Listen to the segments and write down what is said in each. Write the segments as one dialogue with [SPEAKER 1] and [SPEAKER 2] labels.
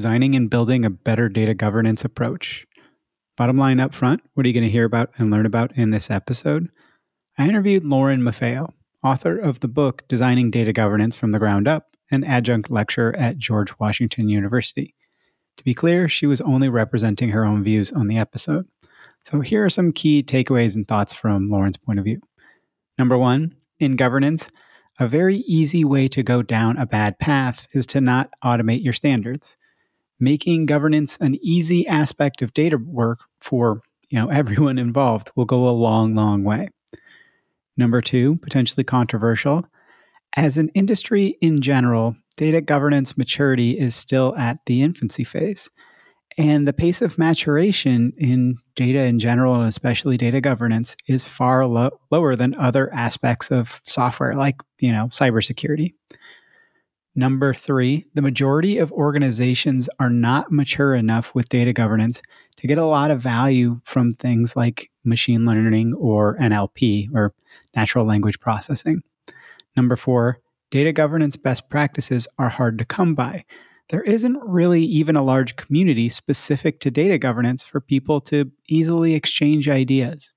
[SPEAKER 1] Designing and building a better data governance approach. Bottom line up front, what are you going to hear about and learn about in this episode? I interviewed Lauren Maffeo, author of the book Designing Data Governance from the Ground Up, an adjunct lecturer at George Washington University. To be clear, she was only representing her own views on the episode. So here are some key takeaways and thoughts from Lauren's point of view. Number one, in governance, a very easy way to go down a bad path is to not automate your standards making governance an easy aspect of data work for you know everyone involved will go a long long way. Number two potentially controversial as an industry in general data governance maturity is still at the infancy phase and the pace of maturation in data in general and especially data governance is far lo- lower than other aspects of software like you know cybersecurity Number three, the majority of organizations are not mature enough with data governance to get a lot of value from things like machine learning or NLP or natural language processing. Number four, data governance best practices are hard to come by. There isn't really even a large community specific to data governance for people to easily exchange ideas.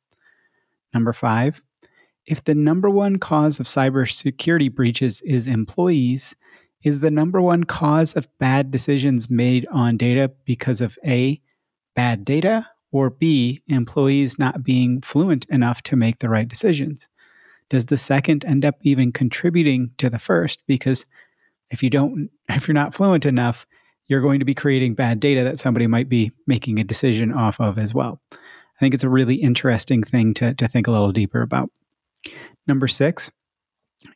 [SPEAKER 1] Number five, if the number one cause of cybersecurity breaches is employees, is the number one cause of bad decisions made on data because of A, bad data, or B, employees not being fluent enough to make the right decisions? Does the second end up even contributing to the first? Because if you don't, if you're not fluent enough, you're going to be creating bad data that somebody might be making a decision off of as well. I think it's a really interesting thing to, to think a little deeper about. Number six,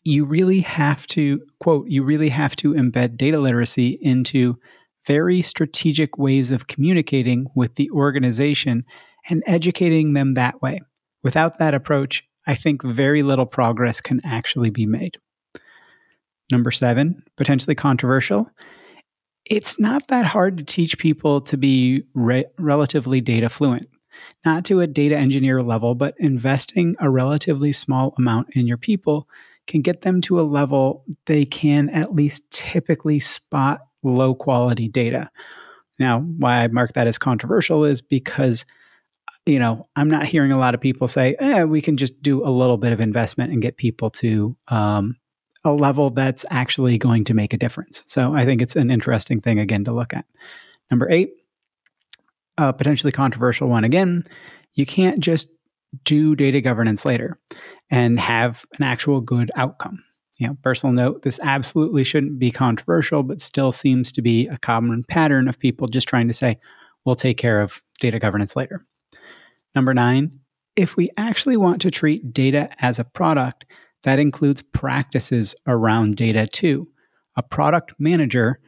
[SPEAKER 1] you really have to, quote, you really have to embed data literacy into very strategic ways of communicating with the organization and educating them that way. Without that approach, I think very little progress can actually be made. Number seven, potentially controversial. It's not that hard to teach people to be re- relatively data fluent, not to a data engineer level, but investing a relatively small amount in your people can get them to a level they can at least typically spot low quality data. Now, why I mark that as controversial is because, you know, I'm not hearing a lot of people say, eh, we can just do a little bit of investment and get people to um, a level that's actually going to make a difference. So I think it's an interesting thing, again, to look at. Number eight, a potentially controversial one again, you can't just do data governance later and have an actual good outcome. You know, personal note, this absolutely shouldn't be controversial, but still seems to be a common pattern of people just trying to say, we'll take care of data governance later. Number nine, if we actually want to treat data as a product, that includes practices around data too. A product manager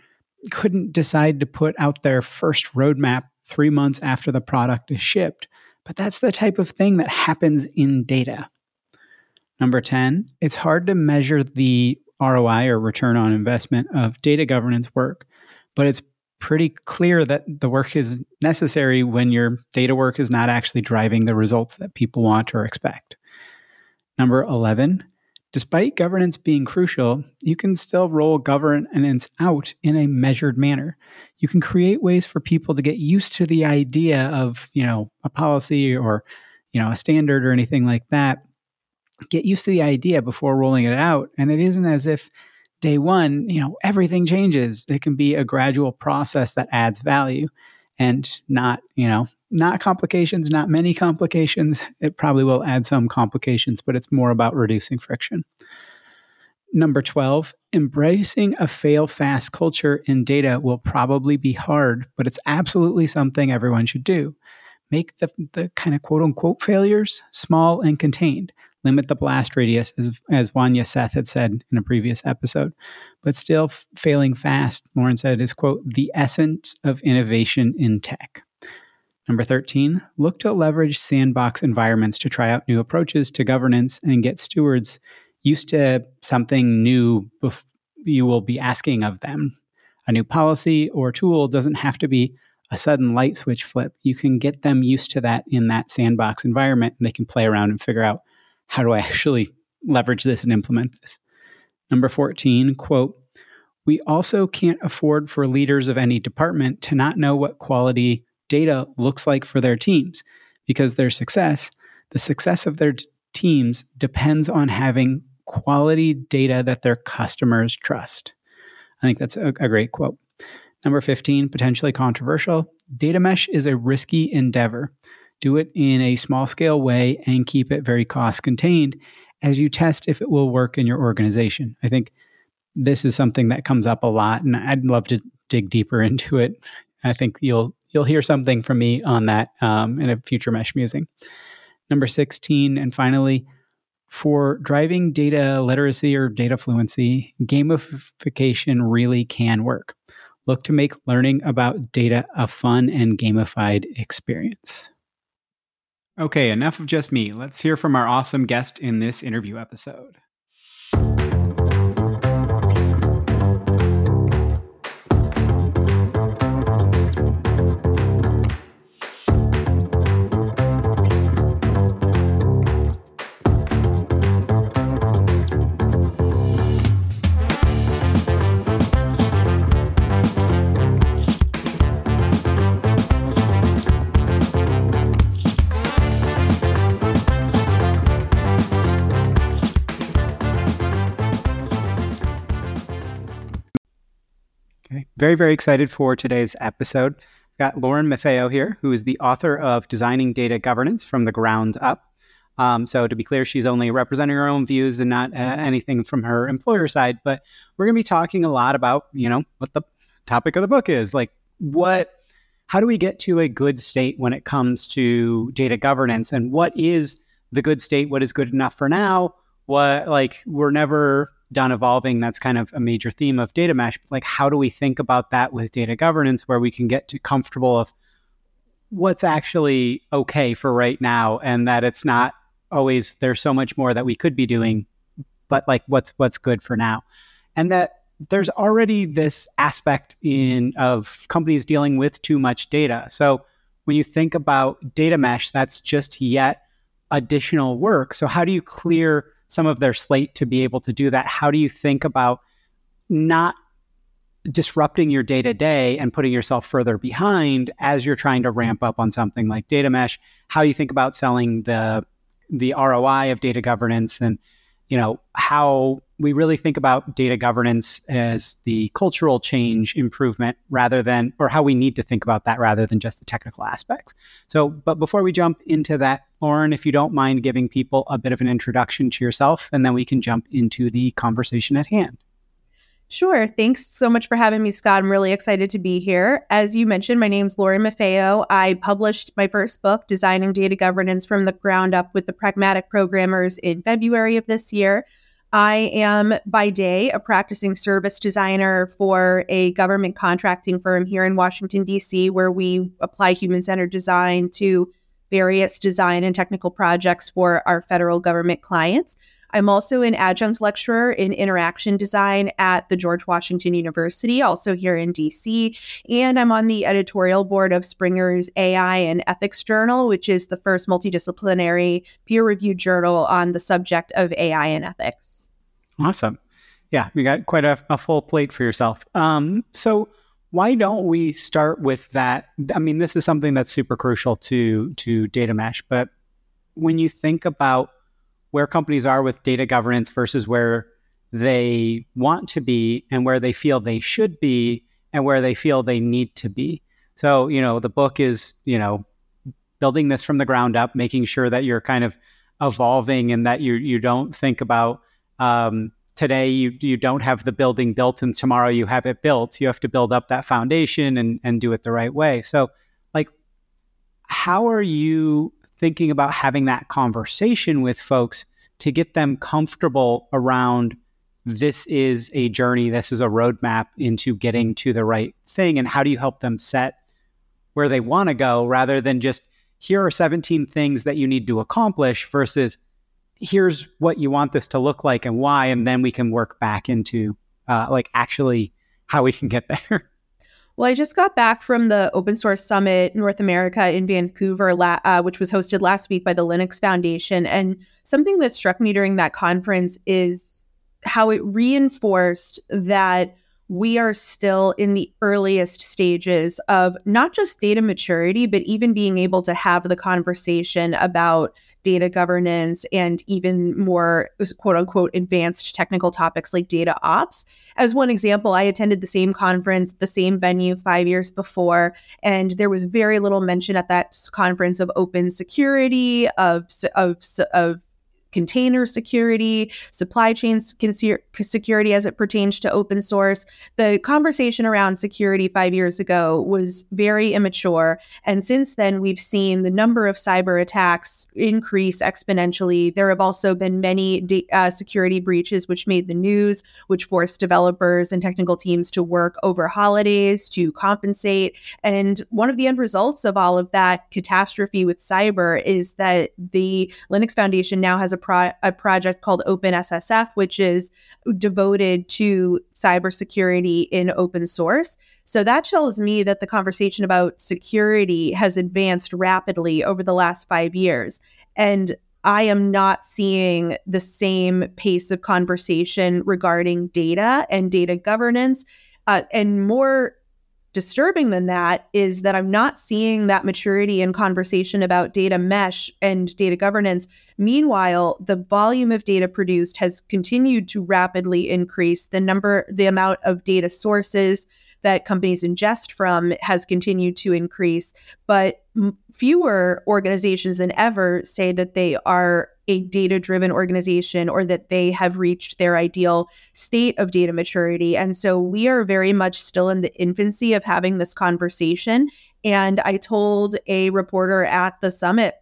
[SPEAKER 1] couldn't decide to put out their first roadmap three months after the product is shipped, but that's the type of thing that happens in data. Number 10, it's hard to measure the ROI or return on investment of data governance work, but it's pretty clear that the work is necessary when your data work is not actually driving the results that people want or expect. Number 11, despite governance being crucial, you can still roll governance out in a measured manner. You can create ways for people to get used to the idea of, you know, a policy or, you know, a standard or anything like that get used to the idea before rolling it out. And it isn't as if day one, you know, everything changes. It can be a gradual process that adds value and not, you know, not complications, not many complications. It probably will add some complications, but it's more about reducing friction. Number 12, embracing a fail fast culture in data will probably be hard, but it's absolutely something everyone should do. Make the, the kind of quote unquote failures small and contained limit the blast radius, as, as Vanya Seth had said in a previous episode. But still failing fast, Lauren said, is, quote, the essence of innovation in tech. Number 13, look to leverage sandbox environments to try out new approaches to governance and get stewards used to something new bef- you will be asking of them. A new policy or tool doesn't have to be a sudden light switch flip. You can get them used to that in that sandbox environment and they can play around and figure out how do I actually leverage this and implement this? Number 14, quote, we also can't afford for leaders of any department to not know what quality data looks like for their teams because their success, the success of their teams depends on having quality data that their customers trust. I think that's a, a great quote. Number 15, potentially controversial. Data mesh is a risky endeavor do it in a small scale way and keep it very cost contained as you test if it will work in your organization. I think this is something that comes up a lot and I'd love to dig deeper into it. I think you'll you'll hear something from me on that um, in a future mesh musing. Number 16 and finally for driving data literacy or data fluency, gamification really can work. Look to make learning about data a fun and gamified experience. Okay, enough of just me. Let's hear from our awesome guest in this interview episode. Very, very excited for today's episode. We've got Lauren Maffeo here, who is the author of Designing Data Governance from the Ground Up. Um, so, to be clear, she's only representing her own views and not uh, anything from her employer side. But we're going to be talking a lot about, you know, what the topic of the book is like, what, how do we get to a good state when it comes to data governance, and what is the good state? What is good enough for now? What, like, we're never done evolving. That's kind of a major theme of data mesh. Like, how do we think about that with data governance where we can get to comfortable of what's actually okay for right now and that it's not always there's so much more that we could be doing, but like what's what's good for now. And that there's already this aspect in of companies dealing with too much data. So when you think about data mesh, that's just yet additional work. So how do you clear some of their slate to be able to do that. How do you think about not disrupting your day to day and putting yourself further behind as you're trying to ramp up on something like data mesh? How you think about selling the the ROI of data governance and you know how we really think about data governance as the cultural change improvement rather than, or how we need to think about that rather than just the technical aspects. So, but before we jump into that, Lauren, if you don't mind giving people a bit of an introduction to yourself, and then we can jump into the conversation at hand.
[SPEAKER 2] Sure. Thanks so much for having me, Scott. I'm really excited to be here. As you mentioned, my name's Lauren Maffeo. I published my first book, Designing Data Governance from the Ground Up with the Pragmatic Programmers, in February of this year. I am by day a practicing service designer for a government contracting firm here in Washington, D.C., where we apply human centered design to various design and technical projects for our federal government clients. I'm also an adjunct lecturer in interaction design at the George Washington University, also here in DC. And I'm on the editorial board of Springer's AI and Ethics Journal, which is the first multidisciplinary peer reviewed journal on the subject of AI and ethics.
[SPEAKER 1] Awesome. Yeah, you got quite a, a full plate for yourself. Um, so, why don't we start with that? I mean, this is something that's super crucial to to data mesh, but when you think about where companies are with data governance versus where they want to be and where they feel they should be and where they feel they need to be. So, you know, the book is, you know, building this from the ground up, making sure that you're kind of evolving and that you you don't think about um, today you you don't have the building built and tomorrow you have it built. You have to build up that foundation and and do it the right way. So, like, how are you thinking about having that conversation with folks to get them comfortable around this is a journey, this is a roadmap into getting to the right thing. And how do you help them set where they want to go rather than just here are 17 things that you need to accomplish versus here's what you want this to look like and why. And then we can work back into uh, like actually how we can get there.
[SPEAKER 2] Well, I just got back from the Open Source Summit North America in Vancouver, la- uh, which was hosted last week by the Linux Foundation. And something that struck me during that conference is how it reinforced that we are still in the earliest stages of not just data maturity, but even being able to have the conversation about data governance and even more quote unquote advanced technical topics like data ops. As one example, I attended the same conference, the same venue five years before, and there was very little mention at that conference of open security, of, of, of container security, supply chain security as it pertains to open source. The conversation around security five years ago was very immature. And since then, we've seen the number of cyber attacks increase exponentially. There have also been many uh, security breaches, which made the news, which forced developers and technical teams to work over holidays to compensate. And one of the end results of all of that catastrophe with cyber is that the Linux Foundation now has a pro- a project called OpenSSF, which is devoted to cybersecurity in open source. So that tells me that the conversation about security has advanced rapidly over the last five years. And I am not seeing the same pace of conversation regarding data and data governance. Uh, and more disturbing than that is that I'm not seeing that maturity in conversation about data mesh and data governance. Meanwhile, the volume of data produced has continued to rapidly increase. The number, the amount of data sources that companies ingest from has continued to increase, but fewer organizations than ever say that they are a data driven organization or that they have reached their ideal state of data maturity. And so we are very much still in the infancy of having this conversation. And I told a reporter at the summit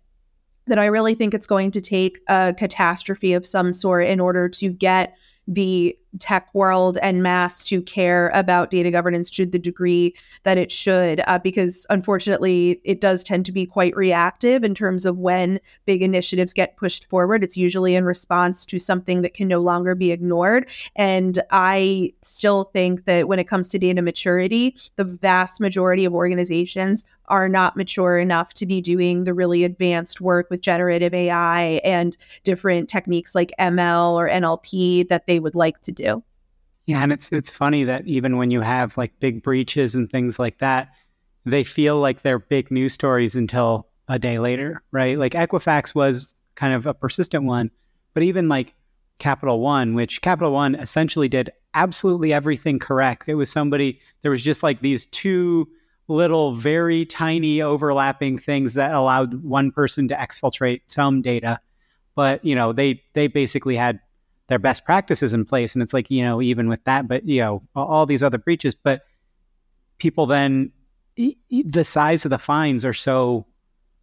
[SPEAKER 2] that I really think it's going to take a catastrophe of some sort in order to get the tech world and mass to care about data governance to the degree that it should, uh, because unfortunately, it does tend to be quite reactive in terms of when big initiatives get pushed forward. It's usually in response to something that can no longer be ignored. And I still think that when it comes to data maturity, the vast majority of organizations are not mature enough to be doing the really advanced work with generative AI and different techniques like ML or NLP that they would like to do.
[SPEAKER 1] Yeah, and it's it's funny that even when you have like big breaches and things like that, they feel like they're big news stories until a day later, right? Like Equifax was kind of a persistent one, but even like Capital One, which Capital One essentially did absolutely everything correct. It was somebody, there was just like these two little, very tiny overlapping things that allowed one person to exfiltrate some data. But, you know, they, they basically had their best practices in place. And it's like, you know, even with that, but, you know, all these other breaches, but people then, the size of the fines are so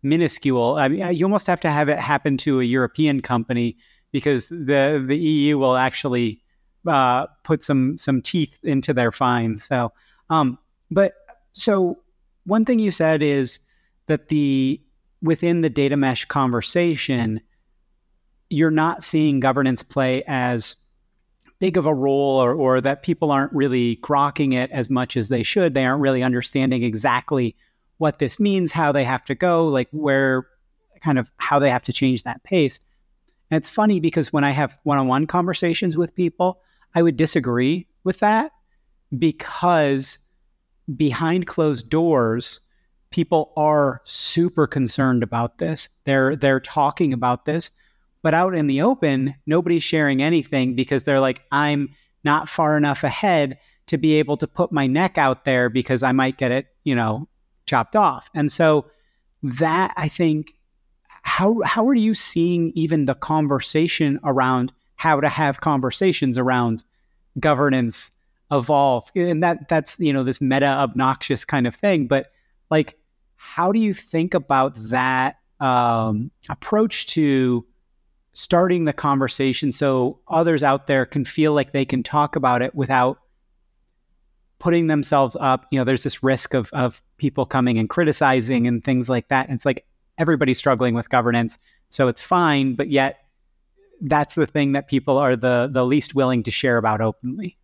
[SPEAKER 1] minuscule. I mean, you almost have to have it happen to a European company because the the EU will actually uh, put some some teeth into their fines. So, um, but so one thing you said is that the within the data mesh conversation, you're not seeing governance play as big of a role or, or that people aren't really grokking it as much as they should. They aren't really understanding exactly what this means, how they have to go, like where kind of how they have to change that pace. And it's funny because when I have one on one conversations with people, I would disagree with that because behind closed doors, people are super concerned about this. They're they're talking about this, but out in the open, nobody's sharing anything because they're like, I'm not far enough ahead to be able to put my neck out there because I might get it, you know, chopped off. And so that I think how how are you seeing even the conversation around how to have conversations around governance evolve and that that's you know this meta obnoxious kind of thing but like how do you think about that um, approach to starting the conversation so others out there can feel like they can talk about it without putting themselves up. You know there's this risk of of people coming and criticizing and things like that. And it's like everybody's struggling with governance so it's fine but yet that's the thing that people are the the least willing to share about openly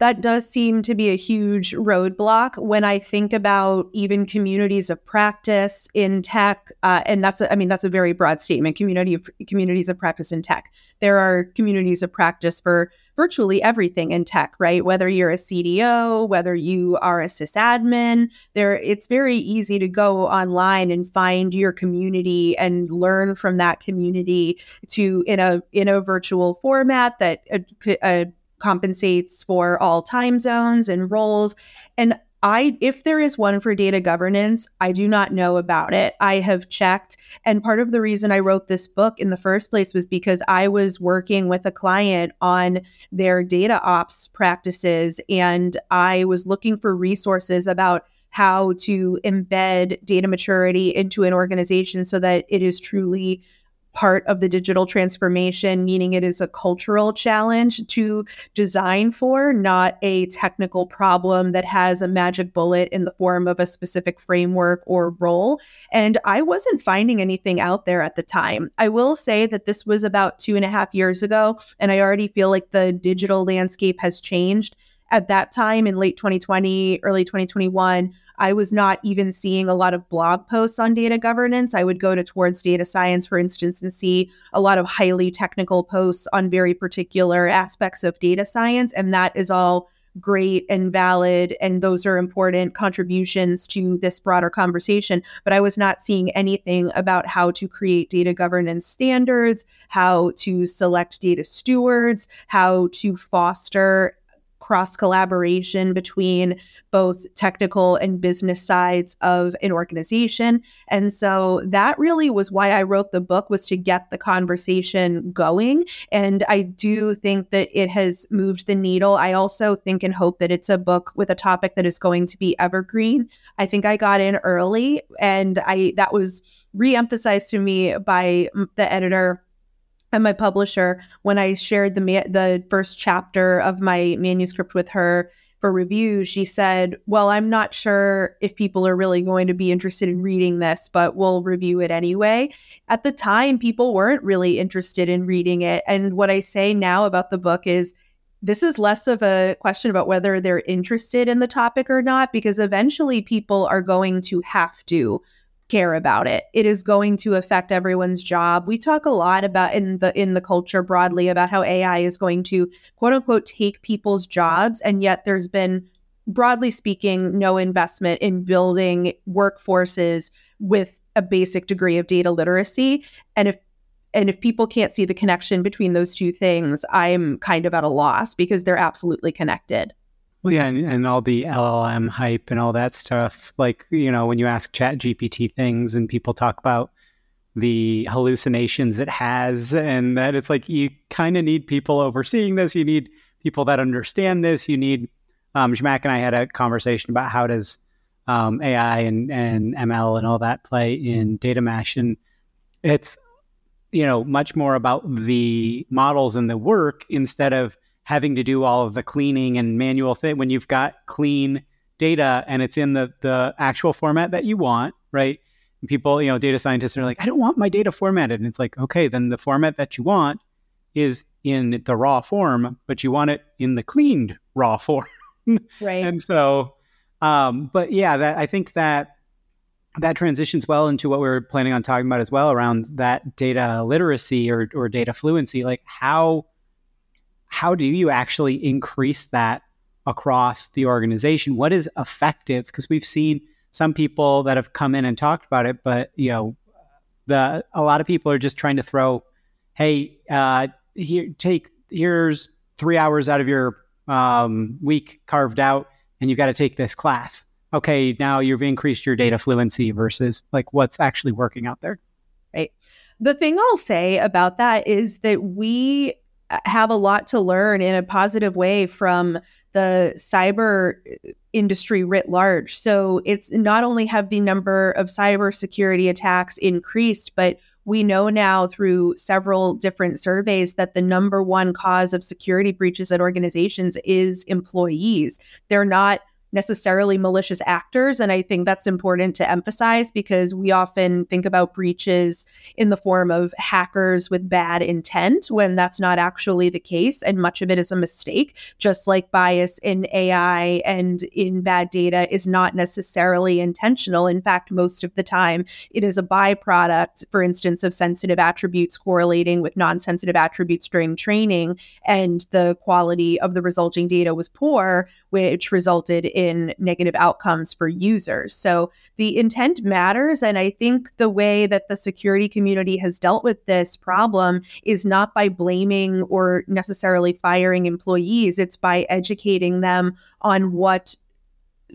[SPEAKER 2] that does seem to be a huge roadblock when I think about even communities of practice in tech. Uh, and that's, a, I mean, that's a very broad statement. Community of communities of practice in tech. There are communities of practice for virtually everything in tech, right? Whether you're a CDO, whether you are a sysadmin, there, it's very easy to go online and find your community and learn from that community to in a in a virtual format that a, a compensates for all time zones and roles. And I if there is one for data governance, I do not know about it. I have checked and part of the reason I wrote this book in the first place was because I was working with a client on their data ops practices and I was looking for resources about how to embed data maturity into an organization so that it is truly part of the digital transformation, meaning it is a cultural challenge to design for, not a technical problem that has a magic bullet in the form of a specific framework or role. And I wasn't finding anything out there at the time. I will say that this was about two and a half years ago, and I already feel like the digital landscape has changed at that time in late 2020, early 2021, I was not even seeing a lot of blog posts on data governance. I would go to Towards Data Science, for instance, and see a lot of highly technical posts on very particular aspects of data science. And that is all great and valid and those are important contributions to this broader conversation but i was not seeing anything about how to create data governance standards how to select data stewards how to foster cross collaboration between both technical and business sides of an organization. And so that really was why I wrote the book was to get the conversation going. And I do think that it has moved the needle. I also think and hope that it's a book with a topic that is going to be evergreen. I think I got in early and I that was re-emphasized to me by the editor and my publisher when I shared the ma- the first chapter of my manuscript with her for review, she said, "Well, I'm not sure if people are really going to be interested in reading this, but we'll review it anyway." At the time, people weren't really interested in reading it, and what I say now about the book is this is less of a question about whether they're interested in the topic or not because eventually people are going to have to care about it. It is going to affect everyone's job. We talk a lot about in the in the culture broadly about how AI is going to quote unquote take people's jobs and yet there's been broadly speaking no investment in building workforces with a basic degree of data literacy and if and if people can't see the connection between those two things, I'm kind of at a loss because they're absolutely connected.
[SPEAKER 1] Well, yeah, and, and, all the LLM hype and all that stuff. Like, you know, when you ask Chat GPT things and people talk about the hallucinations it has, and that it's like you kind of need people overseeing this. You need people that understand this. You need, um, Zhamak and I had a conversation about how does um, AI and, and ML and all that play in data mesh. And it's, you know, much more about the models and the work instead of having to do all of the cleaning and manual thing when you've got clean data and it's in the the actual format that you want, right? And people, you know, data scientists are like, I don't want my data formatted. And it's like, okay, then the format that you want is in the raw form, but you want it in the cleaned raw form.
[SPEAKER 2] right.
[SPEAKER 1] And so, um, but yeah, that I think that that transitions well into what we are planning on talking about as well around that data literacy or, or data fluency. Like how how do you actually increase that across the organization? What is effective? Because we've seen some people that have come in and talked about it, but you know, the a lot of people are just trying to throw, hey, uh, here take here's three hours out of your um, week carved out, and you've got to take this class. Okay, now you've increased your data fluency versus like what's actually working out there.
[SPEAKER 2] Right. The thing I'll say about that is that we have a lot to learn in a positive way from the cyber uh, industry writ large. So it's not only have the number of cybersecurity attacks increased, but we know now through several different surveys that the number one cause of security breaches at organizations is employees. They're not necessarily malicious actors. And I think that's important to emphasize because we often think about breaches in the form of hackers with bad intent when that's not actually the case. And much of it is a mistake, just like bias in AI and in bad data is not necessarily intentional. In fact, most of the time, it is a byproduct, for instance, of sensitive attributes correlating with non sensitive attributes during training. And the quality of the resulting data was poor, which resulted in in negative outcomes for users. So the intent matters. And I think the way that the security community has dealt with this problem is not by blaming or necessarily firing employees, it's by educating them on what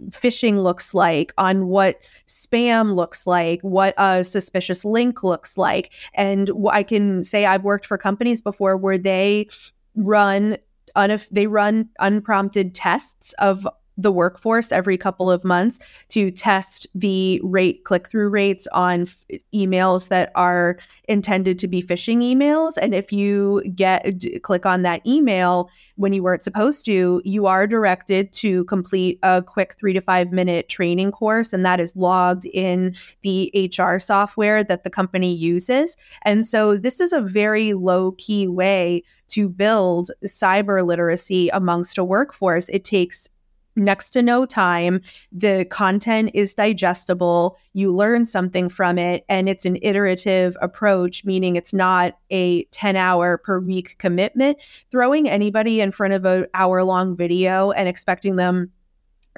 [SPEAKER 2] phishing looks like, on what spam looks like, what a suspicious link looks like. And I can say I've worked for companies before where they run unif- they run unprompted tests of the workforce every couple of months to test the rate click through rates on f- emails that are intended to be phishing emails. And if you get d- click on that email when you weren't supposed to you are directed to complete a quick 3 to 5 minute training course and that is logged in the HR software that the company uses. And so this is a very low key way to build cyber literacy amongst a workforce. It takes next to no time. The content is digestible. You learn something from it, and it's an iterative approach, meaning it's not a 10 hour per week commitment. Throwing anybody in front of an hour long video and expecting them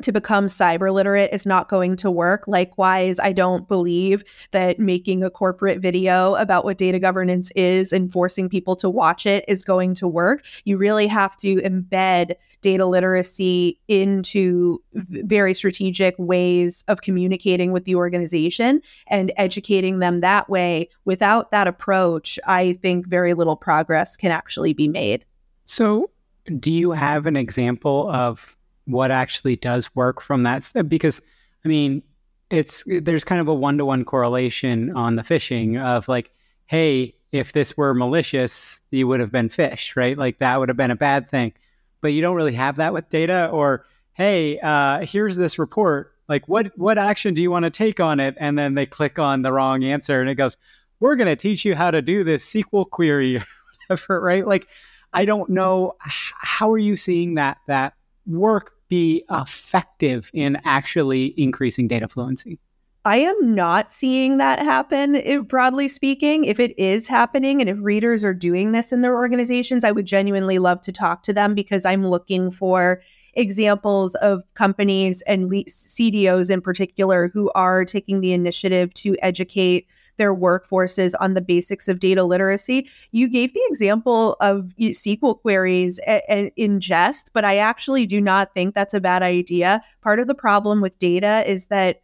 [SPEAKER 2] to become cyber literate is not going to work. Likewise, I don't believe that making a corporate video about what data governance is and forcing people to watch it is going to work. You really have to embed data literacy into very strategic ways of communicating with the organization and educating them that way. Without that approach, I think very little progress can actually be made.
[SPEAKER 1] So, do you have an example of what actually does work from that because i mean it's there's kind of a one-to-one correlation on the phishing of like hey if this were malicious you would have been phished right? Like that would have been a bad thing. But you don't really have that with data or hey uh, here's this report. Like what what action do you want to take on it? And then they click on the wrong answer and it goes we're going to teach you how to do this sql query or whatever right? Like i don't know how are you seeing that that work be effective in actually increasing data fluency?
[SPEAKER 2] I am not seeing that happen, if, broadly speaking. If it is happening and if readers are doing this in their organizations, I would genuinely love to talk to them because I'm looking for examples of companies and CDOs in particular who are taking the initiative to educate their workforces on the basics of data literacy. You gave the example of SQL queries a- a- in jest, but I actually do not think that's a bad idea. Part of the problem with data is that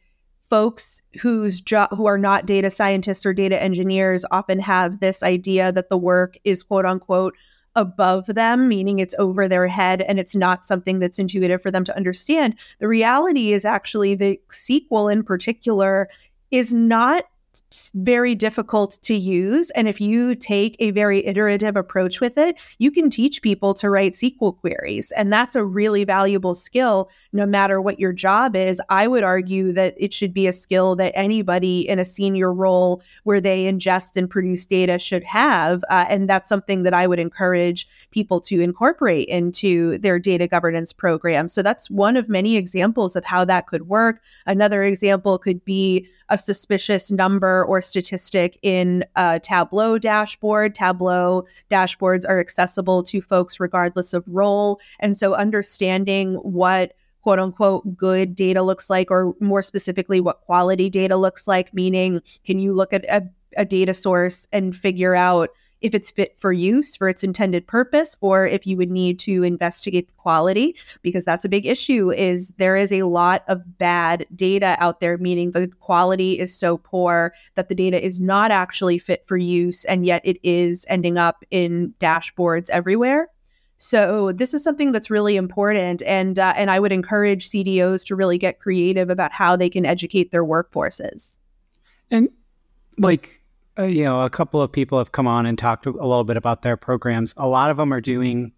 [SPEAKER 2] folks whose job who are not data scientists or data engineers often have this idea that the work is quote unquote above them, meaning it's over their head and it's not something that's intuitive for them to understand. The reality is actually the SQL in particular is not very difficult to use. And if you take a very iterative approach with it, you can teach people to write SQL queries. And that's a really valuable skill, no matter what your job is. I would argue that it should be a skill that anybody in a senior role where they ingest and produce data should have. Uh, and that's something that I would encourage people to incorporate into their data governance program. So that's one of many examples of how that could work. Another example could be a suspicious number or statistic in a Tableau dashboard. Tableau dashboards are accessible to folks regardless of role. And so understanding what quote unquote good data looks like, or more specifically, what quality data looks like, meaning, can you look at a, a data source and figure out if it's fit for use for its intended purpose or if you would need to investigate the quality because that's a big issue is there is a lot of bad data out there meaning the quality is so poor that the data is not actually fit for use and yet it is ending up in dashboards everywhere so this is something that's really important, and uh, and I would encourage CDOs to really get creative about how they can educate their workforces.
[SPEAKER 1] And like uh, you know, a couple of people have come on and talked a little bit about their programs. A lot of them are doing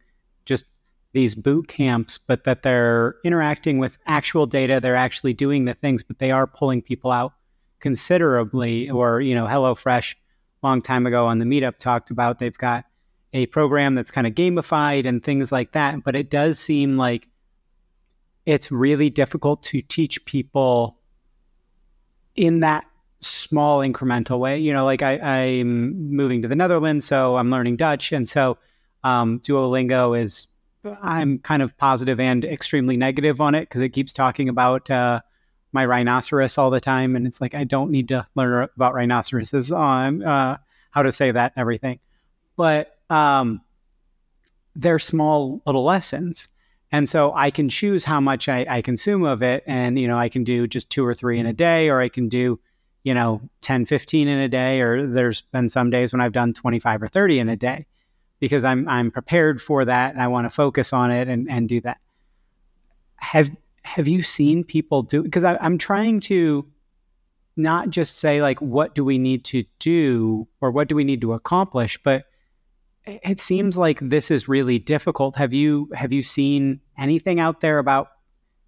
[SPEAKER 1] just these boot camps, but that they're interacting with actual data. They're actually doing the things, but they are pulling people out considerably. Or, you know, HelloFresh, long time ago on the meetup, talked about they've got a program that's kind of gamified and things like that. But it does seem like it's really difficult to teach people in that small incremental way. You know, like I, I'm moving to the Netherlands, so I'm learning Dutch, and so um, Duolingo is. I'm kind of positive and extremely negative on it because it keeps talking about uh, my rhinoceros all the time, and it's like I don't need to learn about rhinoceroses on uh, how to say that and everything. But um, they're small little lessons. And so I can choose how much I, I, consume of it. And, you know, I can do just two or three in a day, or I can do you know 10 15 in a day or there's been some days when i've done 25 or 30 in a day because i'm i'm prepared for that and i want to focus on it and and do that. Have have you seen people do because i'm trying to not just say like what do we need to do or what do we need to accomplish but it seems like this is really difficult. Have you have you seen anything out there about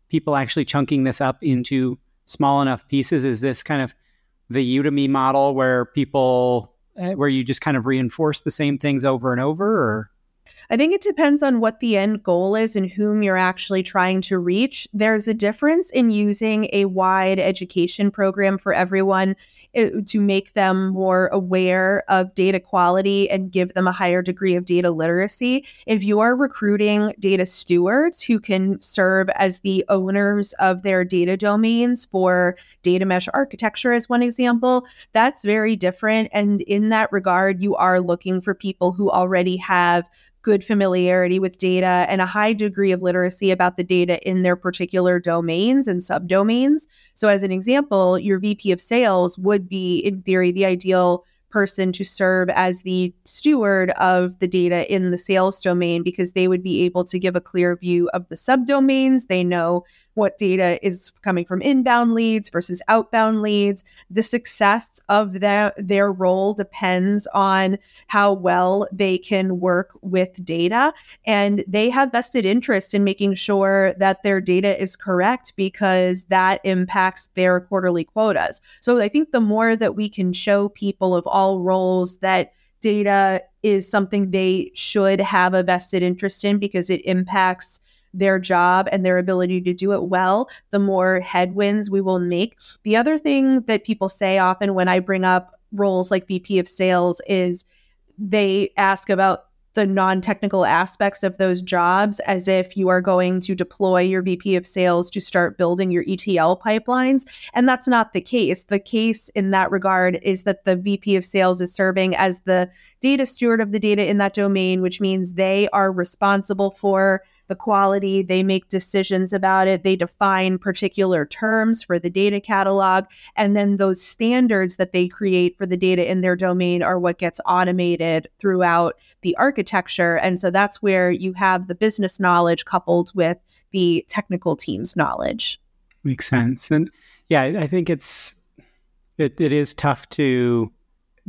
[SPEAKER 1] people actually chunking this up into small enough pieces? Is this kind of the Udemy model where people eh, where you just kind of reinforce the same things over and over or
[SPEAKER 2] I think it depends on what the end goal is and whom you're actually trying to reach. There's a difference in using a wide education program for everyone eh, to make them more aware of data quality and give them a higher degree of data literacy. If you are recruiting data stewards who can serve as the owners of their data domains for data mesh architecture, as one example, that's very different. And in that regard, you are looking for people who already have good familiarity with data and a high degree of literacy about the data in their particular domains and subdomains. So, as an example, your VP of sales would be, in theory, the ideal person to serve as the steward of the data in the sales domain because they would be able to give a clear view of the subdomains. They know what data is coming from inbound leads versus outbound leads. The success of their, their role depends on how well they can work with data. And they have vested interest in making sure that their data is correct because that impacts their quarterly quotas. So I think the more that we can show people of all roles that data is something they should have a vested interest in because it impacts their job and their ability to do it well, the more headwinds we will make. The other thing that people say often when I bring up roles like VP of sales is they ask about the non-technical aspects of those jobs as if you are going to deploy your VP of sales to start building your ETL pipelines and that's not the case. The case in that regard is that the VP of sales is serving as the data steward of the data in that domain which means they are responsible for the quality, they make decisions about it, they define particular terms for the data catalog and then those standards that they create for the data in their domain are what gets automated throughout the architecture. And so that's where you have the business knowledge coupled with the technical team's knowledge.
[SPEAKER 1] Makes sense. And yeah, I think it's it, it is tough to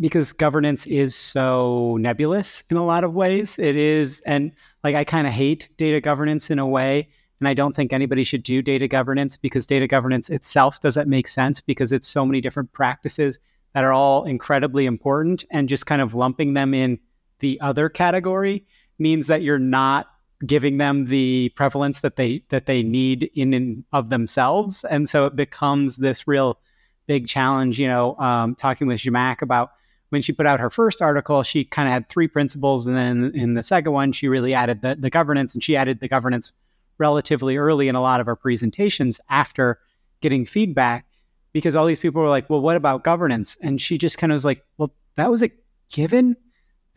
[SPEAKER 1] because governance is so nebulous in a lot of ways. It is and like I kind of hate data governance in a way. And I don't think anybody should do data governance because data governance itself doesn't make sense because it's so many different practices that are all incredibly important and just kind of lumping them in the other category means that you're not giving them the prevalence that they that they need in and of themselves and so it becomes this real big challenge you know um, talking with Zhamak about when she put out her first article she kind of had three principles and then in the second one she really added the, the governance and she added the governance relatively early in a lot of our presentations after getting feedback because all these people were like well what about governance and she just kind of was like well that was a given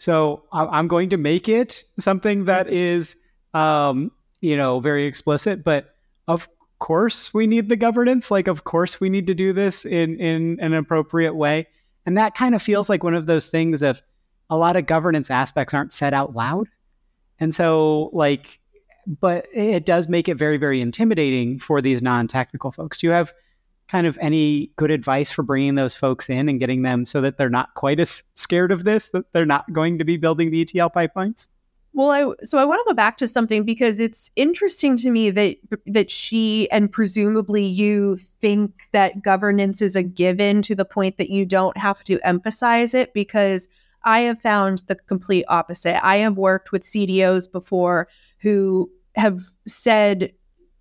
[SPEAKER 1] so I'm going to make it something that is, um, you know, very explicit. But of course, we need the governance. Like, of course, we need to do this in in an appropriate way. And that kind of feels like one of those things of a lot of governance aspects aren't said out loud. And so, like, but it does make it very, very intimidating for these non technical folks. Do you have kind of any good advice for bringing those folks in and getting them so that they're not quite as scared of this, that they're not going to be building the ETL pipelines?
[SPEAKER 2] Well, I so I want to go back to something because it's interesting to me that that she and presumably you think that governance is a given to the point that you don't have to emphasize it because I have found the complete opposite. I have worked with CDOs before who have said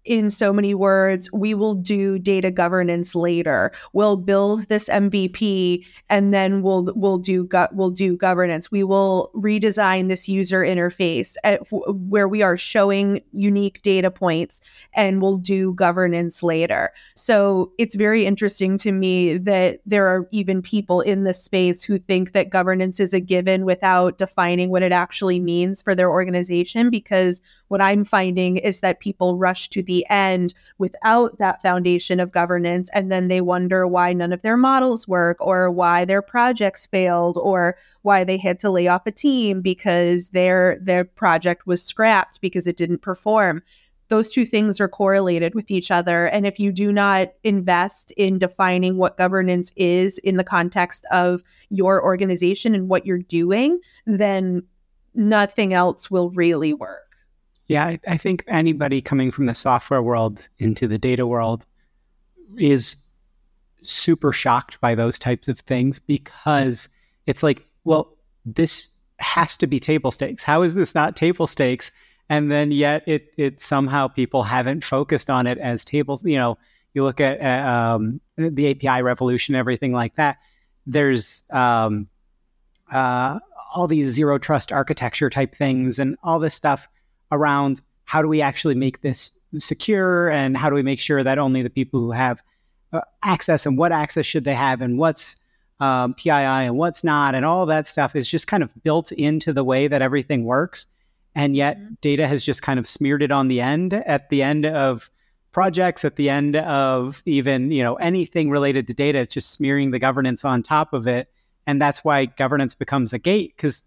[SPEAKER 2] in so many words, we will do data governance later. We'll build this MVP and then we'll we'll do go- we'll do governance. We will redesign this user interface at, where we are showing unique data points and we'll do governance later. So it's very interesting to me that there are even people in this space who think that governance is a given without defining what it actually means for their organization because what I'm finding is that people rush to the end without that foundation of governance. And then they wonder why none of their models work or why their projects failed or why they had to lay off a team because their their project was scrapped because it didn't perform those two things are correlated with each other. And if you do not invest in defining what governance is in the context of your organization and what you're doing, then nothing else will really work.
[SPEAKER 1] Yeah, I, I think anybody coming from the software world into the data world is super shocked by those types of things because it's like, well, this has to be table stakes. How is this not table stakes? And then yet it it somehow people haven't focused on it as tables. You know, you look at um, the API revolution, everything like that. There's um, uh, all these zero trust architecture type things and all this stuff around how do we actually make this secure and how do we make sure that only the people who have uh, access and what access should they have and what's um, PII and what's not and all that stuff is just kind of built into the way that everything works. And yet mm-hmm. data has just kind of smeared it on the end at the end of projects, at the end of even, you know, anything related to data. It's just smearing the governance on top of it. And that's why governance becomes a gate because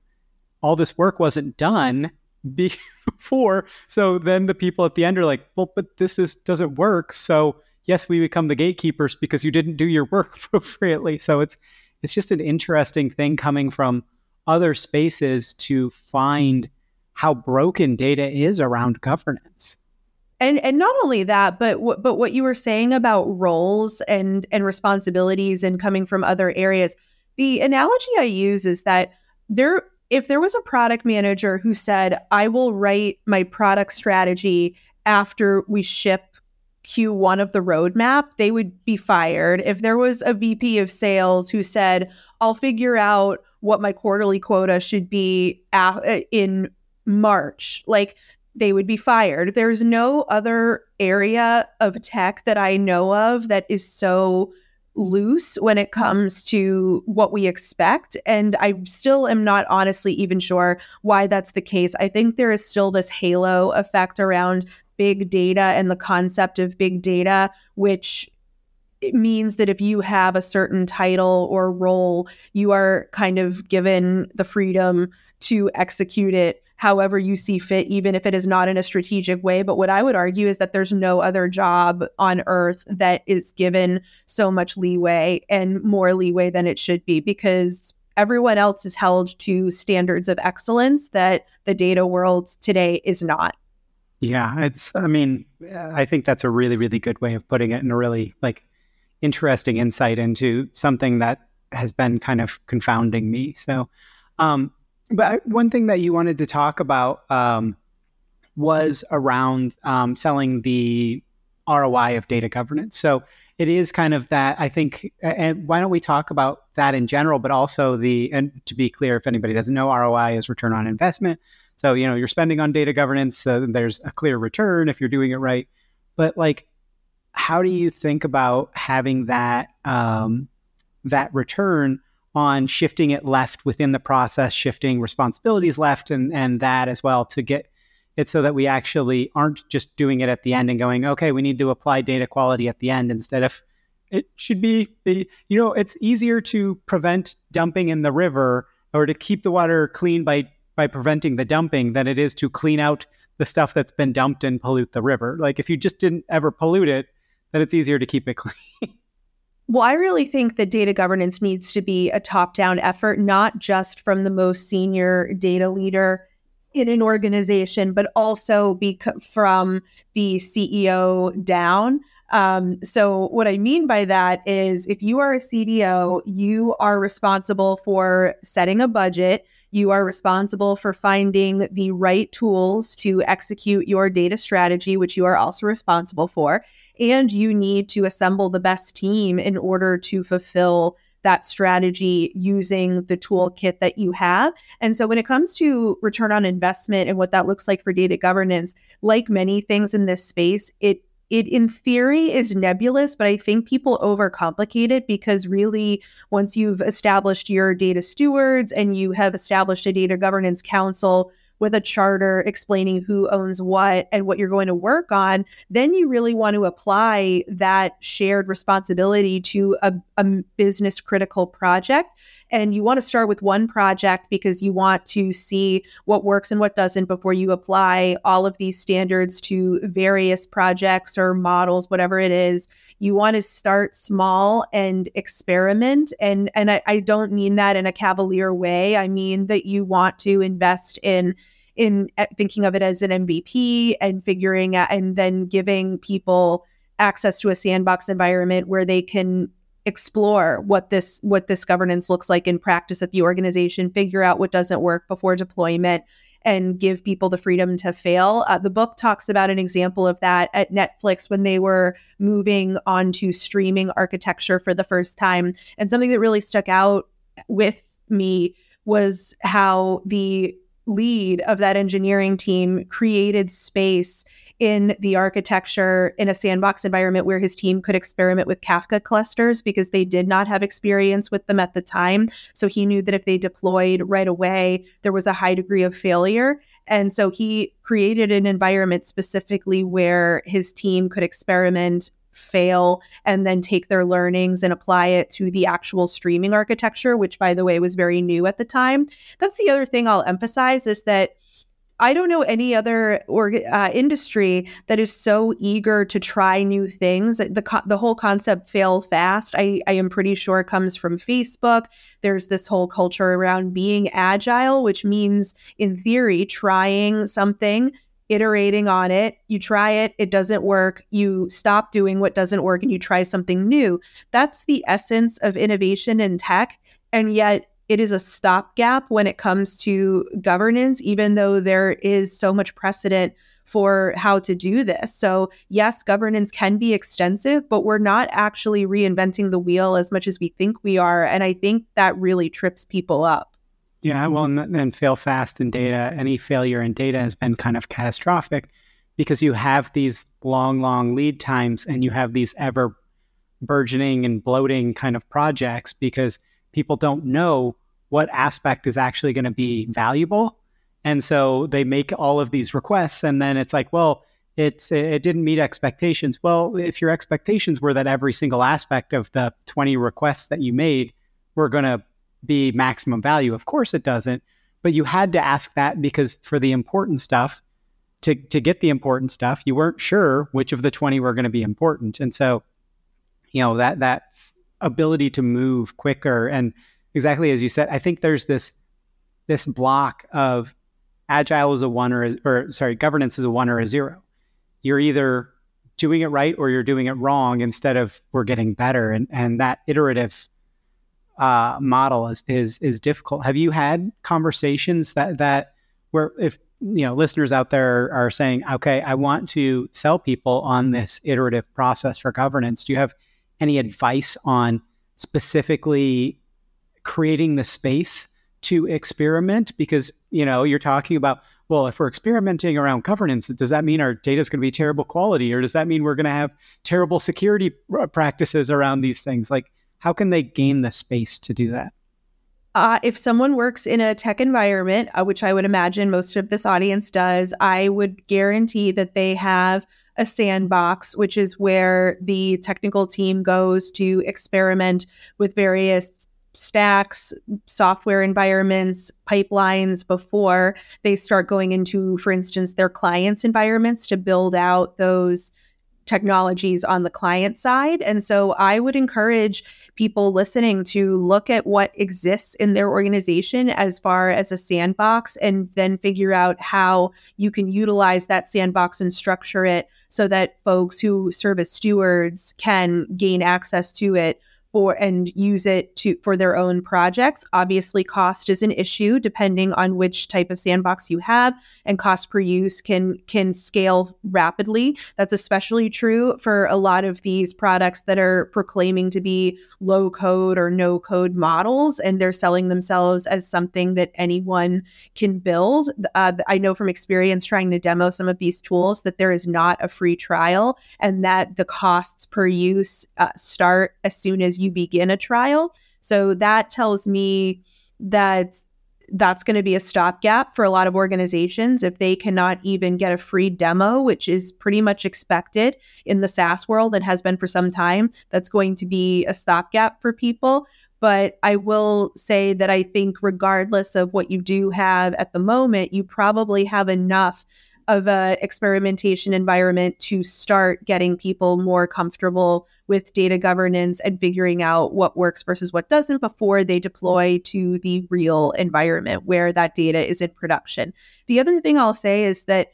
[SPEAKER 1] all this work wasn't done before. So then the people at the end are like, well, but this is doesn't work. So yes, we become the gatekeepers because you didn't do your work appropriately. So it's it's just an interesting thing coming from other spaces to find how broken data is around governance.
[SPEAKER 2] And and not only that, but w- but what you were saying about roles and and responsibilities and coming from other areas. The analogy I use is that there if there was a product manager who said, I will write my product strategy after we ship Q1 of the roadmap, they would be fired. If there was a VP of sales who said, I'll figure out what my quarterly quota should be in March, like they would be fired. There's no other area of tech that I know of that is so loose when it comes to what we expect. And I still am not honestly even sure why that's the case. I think there is still this halo effect around big data and the concept of big data, which it means that if you have a certain title or role, you are kind of given the freedom to execute it however you see fit, even if it is not in a strategic way. But what I would argue is that there's no other job on earth that is given so much leeway and more leeway than it should be because everyone else is held to standards of excellence that the data world today is not.
[SPEAKER 1] Yeah, it's, I mean, I think that's a really, really good way of putting it and a really like interesting insight into something that has been kind of confounding me. So, um, but one thing that you wanted to talk about um, was around um, selling the ROI of data governance. So it is kind of that. I think, and why don't we talk about that in general, but also the and to be clear, if anybody doesn't know, ROI is return on investment. So you know you're spending on data governance. Uh, there's a clear return if you're doing it right. But like, how do you think about having that um, that return? On shifting it left within the process, shifting responsibilities left and, and that as well to get it so that we actually aren't just doing it at the end and going, okay, we need to apply data quality at the end instead of it should be, you know, it's easier to prevent dumping in the river or to keep the water clean by by preventing the dumping than it is to clean out the stuff that's been dumped and pollute the river. Like if you just didn't ever pollute it, then it's easier to keep it clean.
[SPEAKER 2] Well, I really think that data governance needs to be a top down effort, not just from the most senior data leader in an organization, but also be from the CEO down. Um, so, what I mean by that is if you are a CDO, you are responsible for setting a budget. You are responsible for finding the right tools to execute your data strategy, which you are also responsible for and you need to assemble the best team in order to fulfill that strategy using the toolkit that you have. And so when it comes to return on investment and what that looks like for data governance, like many things in this space, it it in theory is nebulous, but I think people overcomplicate it because really, once you've established your data stewards and you have established a data governance council with a charter explaining who owns what and what you're going to work on, then you really want to apply that shared responsibility to a, a business critical project. And you want to start with one project because you want to see what works and what doesn't before you apply all of these standards to various projects or models, whatever it is. You want to start small and experiment. And, and I, I don't mean that in a cavalier way. I mean that you want to invest in in eh, thinking of it as an MVP and figuring out and then giving people access to a sandbox environment where they can explore what this what this governance looks like in practice at the organization figure out what doesn't work before deployment and give people the freedom to fail. Uh, the book talks about an example of that at netflix when they were moving on to streaming architecture for the first time. And something that really stuck out with me was how the lead of that engineering team created space in the architecture in a sandbox environment where his team could experiment with Kafka clusters because they did not have experience with them at the time. So he knew that if they deployed right away, there was a high degree of failure. And so he created an environment specifically where his team could experiment fail and then take their learnings and apply it to the actual streaming architecture, which, by the way, was very new at the time. That's the other thing I'll emphasize is that. I don't know any other or, uh, industry that is so eager to try new things. The co- the whole concept fail fast. I, I am pretty sure comes from Facebook. There's this whole culture around being agile, which means in theory trying something iterating on it. You try it, it doesn't work. You stop doing what doesn't work and you try something new. That's the essence of innovation in tech. And yet, it is a stopgap when it comes to governance, even though there is so much precedent for how to do this. So, yes, governance can be extensive, but we're not actually reinventing the wheel as much as we think we are. And I think that really trips people up.
[SPEAKER 1] Yeah, well, and then fail fast in data. Any failure in data has been kind of catastrophic because you have these long, long lead times and you have these ever burgeoning and bloating kind of projects because people don't know what aspect is actually going to be valuable. And so they make all of these requests and then it's like, well, it's it didn't meet expectations. Well, if your expectations were that every single aspect of the 20 requests that you made were going to be maximum value, of course it doesn't. But you had to ask that because for the important stuff, to to get the important stuff, you weren't sure which of the 20 were going to be important. And so, you know, that that ability to move quicker and exactly as you said, I think there's this this block of agile is a one or or sorry, governance is a one or a zero you're either doing it right or you're doing it wrong instead of we're getting better. And and that iterative uh, model is is is difficult. Have you had conversations that that where if you know listeners out there are saying, okay, I want to sell people on this iterative process for governance. Do you have any advice on specifically creating the space to experiment? Because you know you're talking about well, if we're experimenting around governance, does that mean our data is going to be terrible quality, or does that mean we're going to have terrible security practices around these things? Like, how can they gain the space to do that?
[SPEAKER 2] Uh, if someone works in a tech environment, uh, which I would imagine most of this audience does, I would guarantee that they have a sandbox, which is where the technical team goes to experiment with various stacks, software environments, pipelines before they start going into, for instance, their clients' environments to build out those technologies on the client side. And so I would encourage people listening to look at what exists in their organization as far as a sandbox and then figure out how you can utilize that sandbox and structure it so that folks who serve as stewards can gain access to it for and use it to for their own projects. Obviously, cost is an issue depending on which type of sandbox you have, and cost per use can can scale rapidly. That's especially true for a lot of these products that are proclaiming to be low code or no code models, and they're selling themselves as something that anyone can build. Uh, I know from experience trying to demo some of these tools that there is not a free trial, and that the costs per use uh, start as soon as you begin a trial. So that tells me that that's going to be a stopgap for a lot of organizations if they cannot even get a free demo, which is pretty much expected in the SaaS world and has been for some time. That's going to be a stopgap for people. But I will say that I think, regardless of what you do have at the moment, you probably have enough of a experimentation environment to start getting people more comfortable with data governance and figuring out what works versus what doesn't before they deploy to the real environment where that data is in production. The other thing I'll say is that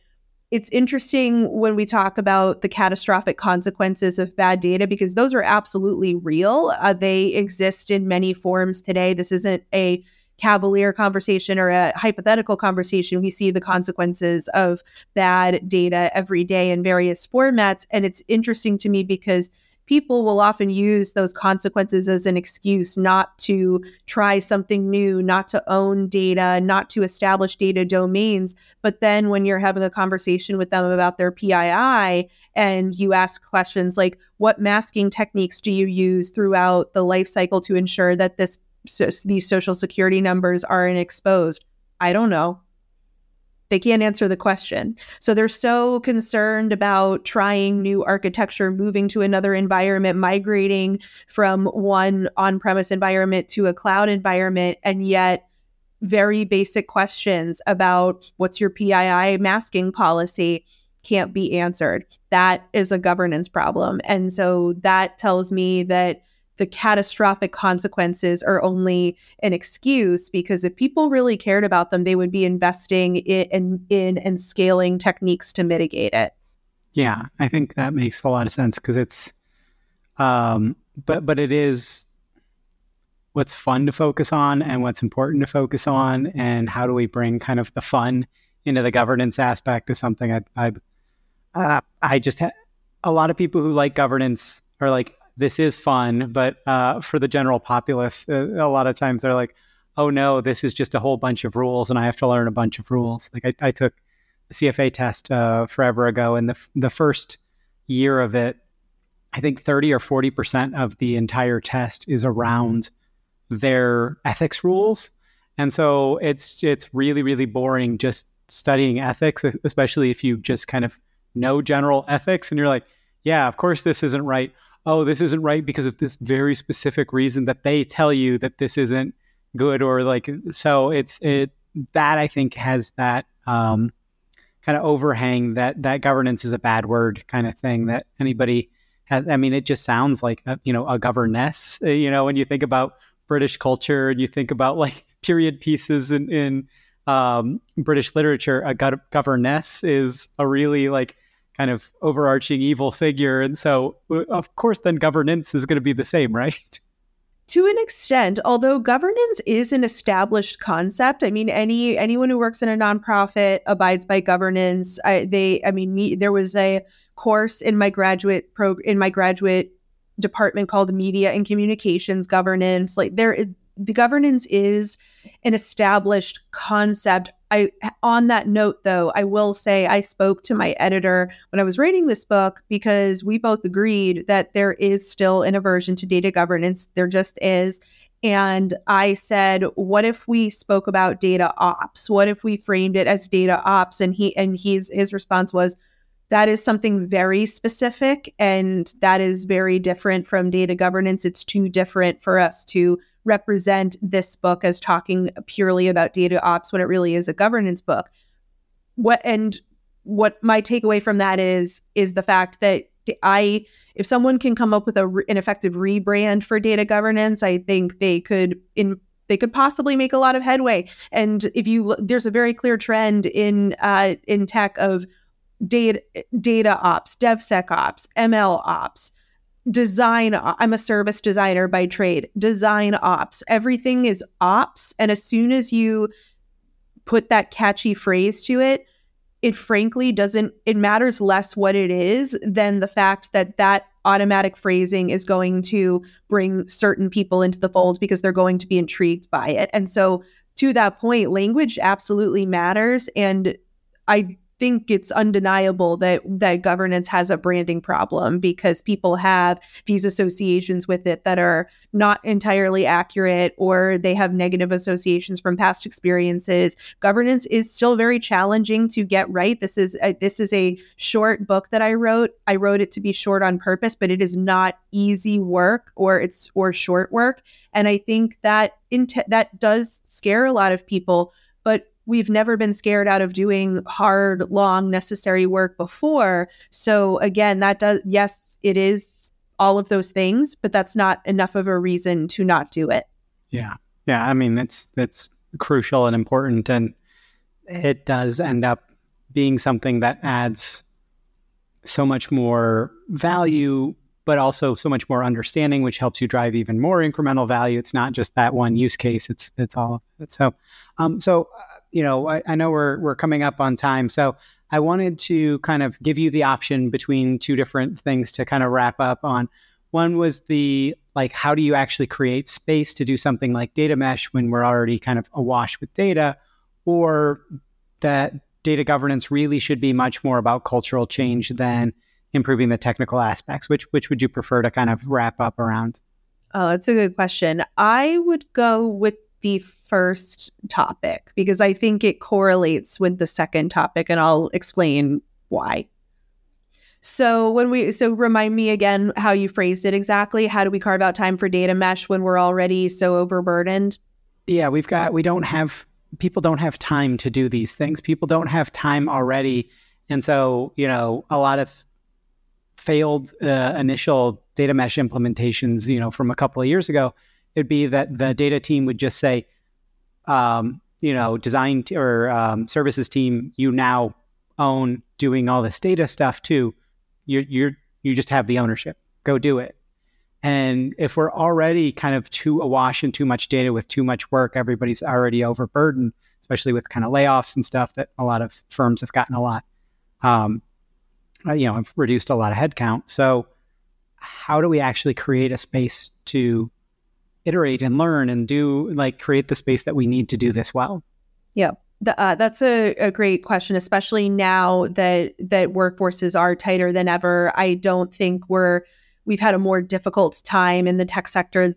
[SPEAKER 2] it's interesting when we talk about the catastrophic consequences of bad data because those are absolutely real. Uh, they exist in many forms today. This isn't a cavalier conversation or a hypothetical conversation, we see the consequences of bad data every day in various formats. And it's interesting to me because people will often use those consequences as an excuse not to try something new, not to own data, not to establish data domains. But then when you're having a conversation with them about their PII and you ask questions like, what masking techniques do you use throughout the life cycle to ensure that this so these social security numbers aren't exposed? I don't know. They can't answer the question. So they're so concerned about trying new architecture, moving to another environment, migrating from one on premise environment to a cloud environment. And yet, very basic questions about what's your PII masking policy can't be answered. That is a governance problem. And so that tells me that the catastrophic consequences are only an excuse because if people really cared about them, they would be investing in, in, and scaling techniques to mitigate it.
[SPEAKER 1] Yeah, I think that makes a lot of sense because it's, um, but but it is what's fun to focus on and what's important to focus on, and how do we bring kind of the fun into the governance aspect of something. I I, uh, I just ha- a lot of people who like governance are like this is fun, but uh, for the general populace, uh, a lot of times they're like, oh no, this is just a whole bunch of rules and I have to learn a bunch of rules. Like I, I took the CFA test uh, forever ago, and the the first year of it, I think thirty or forty percent of the entire test is around their ethics rules, and so it's it's really really boring just studying ethics, especially if you just kind of know general ethics and you're like, yeah, of course this isn't right. Oh, this isn't right because of this very specific reason that they tell you that this isn't good or like so it's it that I think has that um, kind of overhang that that governance is a bad word kind of thing that anybody has. I mean, it just sounds like a, you know a governess. Uh, you know, when you think about British culture and you think about like period pieces in, in um, British literature, a go- governess is a really like kind of overarching evil figure, and so uh, of course then governance is going to be the same, right?
[SPEAKER 2] to an extent although governance is an established concept. I mean any anyone who works in a nonprofit abides by governance. I, they i mean me, there was a course in my graduate pro in my graduate department called media and communications governance. Like there the governance is an established concept. I on that note though, I will say I spoke to my editor when I was writing this book because we both agreed that there is still an aversion to data governance. There just is. And I said, what if we spoke about data ops? What if we framed it as data ops? And he and his his response was, that is something very specific and that is very different from data governance. It's too different for us to represent this book as talking purely about data ops when it really is a governance book. What and what my takeaway from that is is the fact that I if someone can come up with a, an effective rebrand for data governance, I think they could in they could possibly make a lot of headway. And if you there's a very clear trend in uh, in tech of data data ops, DevSecOps, ML ops, design uh, i'm a service designer by trade. Design ops. Everything is ops and as soon as you put that catchy phrase to it it frankly doesn't it matters less what it is than the fact that that automatic phrasing is going to bring certain people into the fold because they're going to be intrigued by it. And so to that point language absolutely matters and i think it's undeniable that that governance has a branding problem because people have these associations with it that are not entirely accurate or they have negative associations from past experiences. Governance is still very challenging to get right. This is a, this is a short book that I wrote. I wrote it to be short on purpose, but it is not easy work or it's or short work. And I think that in te- that does scare a lot of people. But we've never been scared out of doing hard, long, necessary work before. So again, that does, yes, it is all of those things, but that's not enough of a reason to not do it.
[SPEAKER 1] Yeah. Yeah. I mean, it's, that's crucial and important. And it does end up being something that adds so much more value but also so much more understanding, which helps you drive even more incremental value. It's not just that one use case; it's it's all of it. So, um, so uh, you know, I, I know we're we're coming up on time, so I wanted to kind of give you the option between two different things to kind of wrap up on. One was the like, how do you actually create space to do something like data mesh when we're already kind of awash with data, or that data governance really should be much more about cultural change than improving the technical aspects? Which which would you prefer to kind of wrap up around?
[SPEAKER 2] Oh, that's a good question. I would go with the first topic because I think it correlates with the second topic, and I'll explain why. So when we so remind me again how you phrased it exactly. How do we carve out time for data mesh when we're already so overburdened?
[SPEAKER 1] Yeah, we've got we don't have people don't have time to do these things. People don't have time already. And so, you know, a lot of failed uh, initial data mesh implementations, you know, from a couple of years ago, it'd be that the data team would just say, um, you know, design t- or um, services team, you now own doing all this data stuff too. You're you're you just have the ownership. Go do it. And if we're already kind of too awash and too much data with too much work, everybody's already overburdened, especially with kind of layoffs and stuff that a lot of firms have gotten a lot. Um, uh, you know, have reduced a lot of headcount. So, how do we actually create a space to iterate and learn and do like create the space that we need to do this well?
[SPEAKER 2] Yeah. The, uh, that's a, a great question, especially now that that workforces are tighter than ever. I don't think we're we've had a more difficult time in the tech sector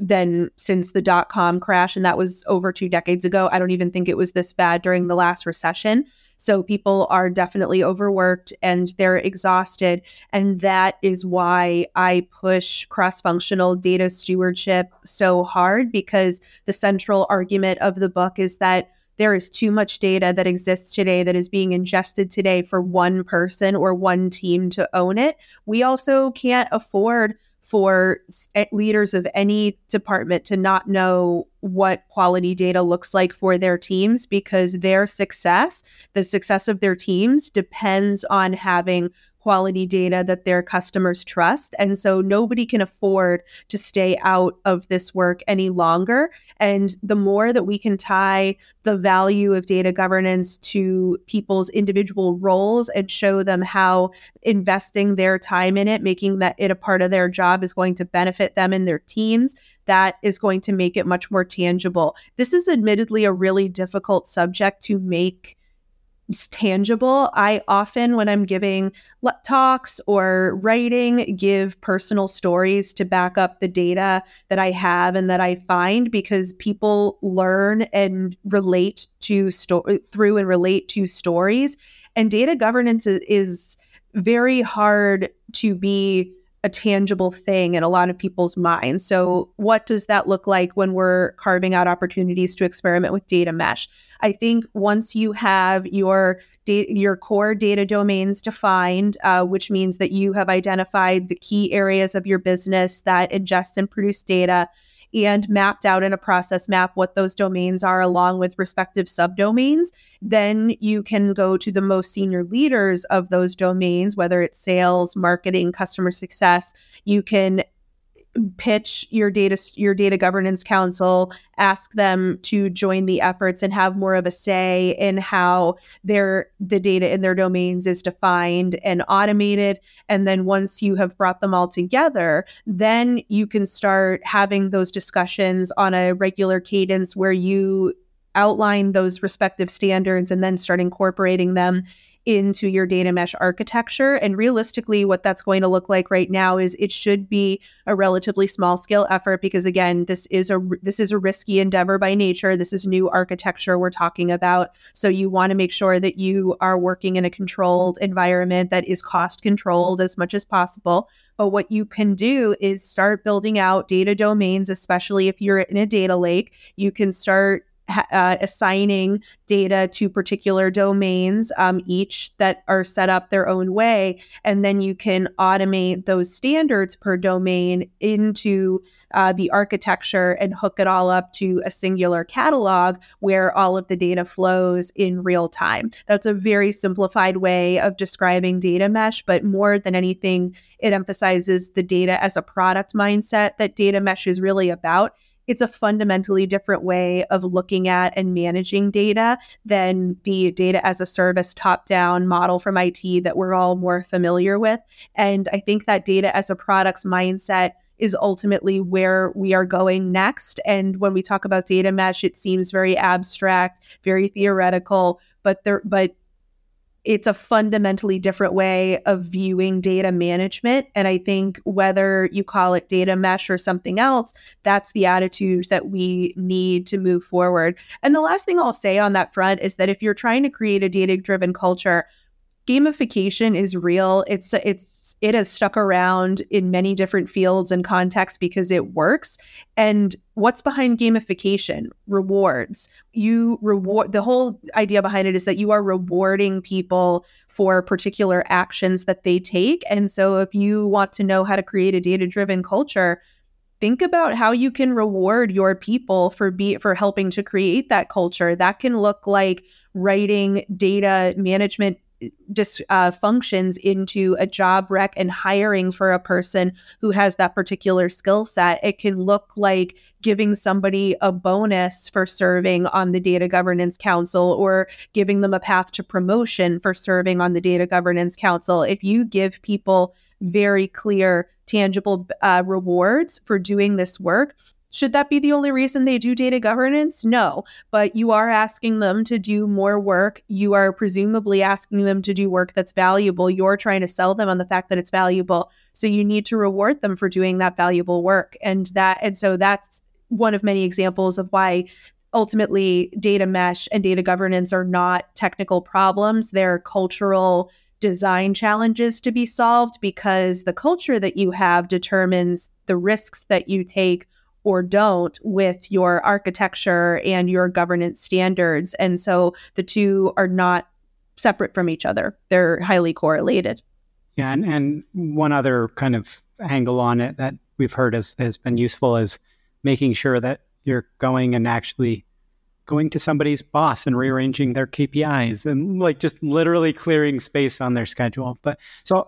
[SPEAKER 2] than since the dot com crash, and that was over two decades ago. I don't even think it was this bad during the last recession. So people are definitely overworked and they're exhausted. And that is why I push cross functional data stewardship so hard because the central argument of the book is that there is too much data that exists today that is being ingested today for one person or one team to own it. We also can't afford for eh, leaders of any department to not know what quality data looks like for their teams because their success, the success of their teams, depends on having quality data that their customers trust. And so nobody can afford to stay out of this work any longer. And the more that we can tie the value of data governance to people's individual roles and show them how investing their time in it, making that it a part of their job is going to benefit them and their teams, that is going to make it much more tangible. This is admittedly a really difficult subject to make tangible. I often, when I'm giving talks or writing, give personal stories to back up the data that I have and that I find because people learn and relate to sto- through and relate to stories. And data governance is, is very hard to be a tangible thing in a lot of people's minds. So, what does that look like when we're carving out opportunities to experiment with data mesh? I think once you have your data, your core data domains defined, uh, which means that you have identified the key areas of your business that ingest and produce data, and mapped out in a process map what those domains are along with respective subdomains, then you can go to the most senior leaders of those domains, whether it's sales, marketing, customer success. You can pitch your data your data governance council ask them to join the efforts and have more of a say in how their the data in their domains is defined and automated. And then once you have brought them all together then you can start having those discussions on a regular cadence where you outline those respective standards and then start incorporating them into your data mesh architecture. And realistically, what that's going to look like right now is it should be a relatively small scale effort because again, this is a this is a risky endeavor by nature. This is new architecture we're talking about. So you want to make sure that you are working in a controlled environment that is cost controlled as much as possible. But what you can do is start building out data domains, especially if you're in a data lake. You can start uh, assigning data to particular domains, um, each that are set up their own way. And then you can automate those standards per domain into uh, the architecture and hook it all up to a singular catalog where all of the data flows in real time. That's a very simplified way of describing data mesh, but more than anything, it emphasizes the data as a product mindset that data mesh is really about it's a fundamentally different way of looking at and managing data than the data as a service top down model from IT that we're all more familiar with. And I think that data as a products mindset is ultimately where we are going next. And when we talk about data mesh, it seems very abstract, very theoretical, but there, but it's a fundamentally different way of viewing data management. And I think whether you call it data mesh or something else, that's the attitude that we need to move forward. And the last thing I'll say on that front is that if you're trying to create a data driven culture, gamification is real. It's it's it has stuck around in many different fields and contexts because it works. And what's behind gamification? Rewards. You reward the whole idea behind it is that you are rewarding people for particular actions that they take. And so if you want to know how to create a data-driven culture, think about how you can reward your people for be for helping to create that culture. That can look like writing data management just uh, functions into a job rec and hiring for a person who has that particular skill set. It can look like giving somebody a bonus for serving on the Data Governance Council or giving them a path to promotion for serving on the Data Governance Council. If you give people very clear, tangible uh, rewards for doing this work, Should that be the only reason they do data governance? No, but you are asking them to do more work. You are presumably asking them to do work that's valuable. You're trying to sell them on the fact that it's valuable. So you need to reward them for doing that valuable work. And that and so that's one of many examples of why ultimately data mesh and data governance are not technical problems. They're cultural design challenges to be solved because the culture that you have determines the risks that you take or don't with your architecture and your governance standards. And so the two are not separate from each other, they're highly correlated.
[SPEAKER 1] Yeah. And, and one other kind of angle on it that we've heard has, has been useful is making sure that you're going and actually going to somebody's boss and rearranging their KPIs and like just literally clearing space on their schedule. But so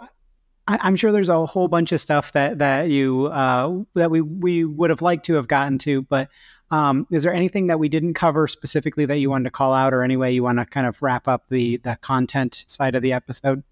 [SPEAKER 1] I, am sure there's a whole bunch of stuff that that you uh, that we we would have liked to have gotten to, but um, is there anything that we didn't cover specifically that you wanted to call out, or any way you want to kind of wrap up the the content side of the episode?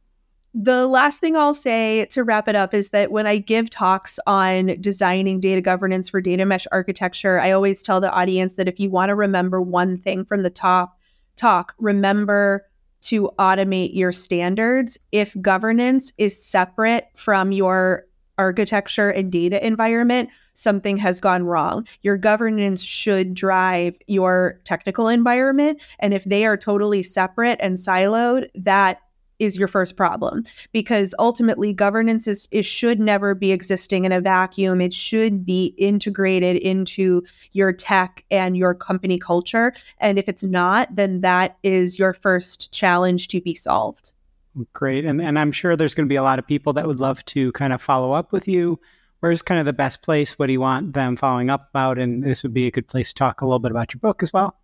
[SPEAKER 2] The last thing I'll say to wrap it up is that when I give talks on designing data governance for data mesh architecture, I always tell the audience that if you want to remember one thing from the top talk, remember to automate your standards if governance is separate from your architecture and data environment, something has gone wrong. Your governance should drive your technical environment. And if they are totally separate and siloed, that is your first problem because ultimately governance is it should never be existing in a vacuum. It should be integrated into your tech and your company culture. And if it's not then that is your first challenge to be solved.
[SPEAKER 1] Great. And, and i'm sure there's going to be a lot of people that would love to kind of follow up with you. Where's kind of the best place? What do you want them following up about? And this would be a good place to talk a little bit about your book as well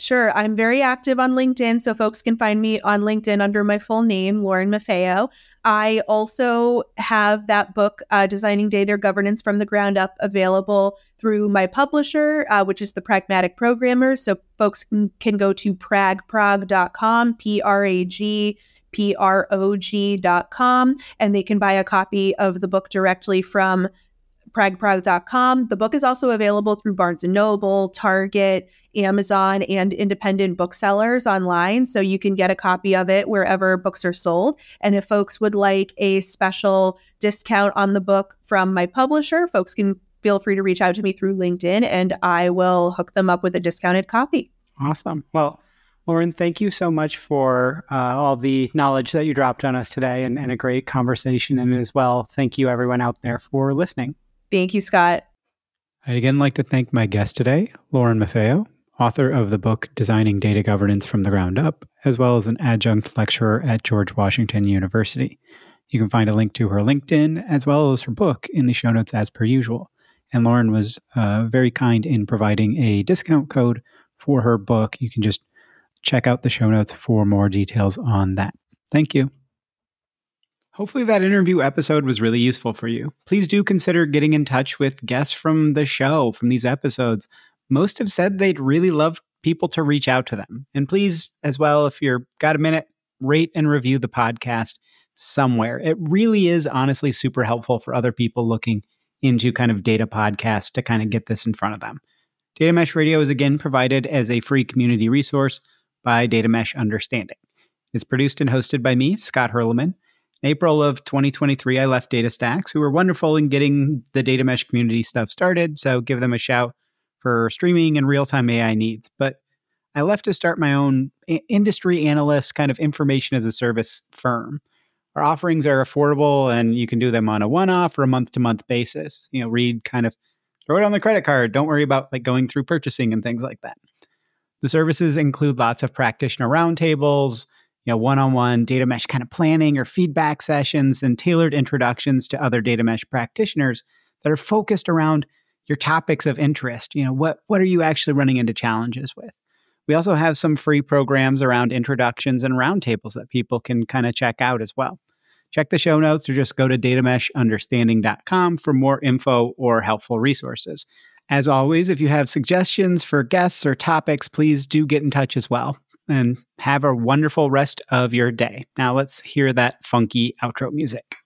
[SPEAKER 2] Sure. I'm very active on LinkedIn, so folks can find me on LinkedIn under my full name, Lauren Maffeo. I also have that book, uh, Designing Data Governance from the Ground Up, available through my publisher, uh, which is the Pragmatic Programmer. So folks can, can go to pragprog.com, P R A G P R O G.com, and they can buy a copy of the book directly from pragprog.com. The book is also available through Barnes & Noble, Target, Amazon, and independent booksellers online. So you can get a copy of it wherever books are sold. And if folks would like a special discount on the book from my publisher, folks can feel free to reach out to me through LinkedIn and I will hook them up with a discounted copy.
[SPEAKER 1] Awesome. Well, Lauren, thank you so much for uh, all the knowledge that you dropped on us today and, and a great conversation. And as well, thank you everyone out there for listening.
[SPEAKER 2] Thank you, Scott.
[SPEAKER 1] I'd again like to thank my guest today, Lauren Maffeo, author of the book Designing Data Governance from the Ground Up, as well as an adjunct lecturer at George Washington University. You can find a link to her LinkedIn as well as her book in the show notes as per usual. And Lauren was uh, very kind in providing a discount code for her book. You can just check out the show notes for more details on that. Thank you. Hopefully, that interview episode was really useful for you. Please do consider getting in touch with guests from the show, from these episodes. Most have said they'd really love people to reach out to them. And please, as well, if you're got a minute, rate and review the podcast somewhere. It really is honestly super helpful for other people looking into kind of data podcasts to kind of get this in front of them. Data Mesh Radio is again provided as a free community resource by Data Mesh Understanding. It's produced and hosted by me, Scott April of 2023, I left DataStax, who were wonderful in getting the data mesh community stuff started. So give them a shout for streaming and real time AI needs. But I left to start my own industry analyst kind of information as a service firm. Our offerings are affordable and you can do them on a one off or a month to month basis. You know, read kind of throw it on the credit card. Don't worry about like going through purchasing and things like that. The services include lots of practitioner roundtables, you know, one-on-one data mesh kind of planning or feedback sessions and tailored introductions to other data mesh practitioners that are focused around your topics of interest. You know, what what are you actually running into challenges with? We also have some free programs around introductions and roundtables that people can kind of check out as well. Check the show notes or just go to datameshunderstanding.com for more info or helpful resources. As always, if you have suggestions for guests or topics, please do get in touch as well and have a wonderful rest of your day. Now let's hear that funky outro music.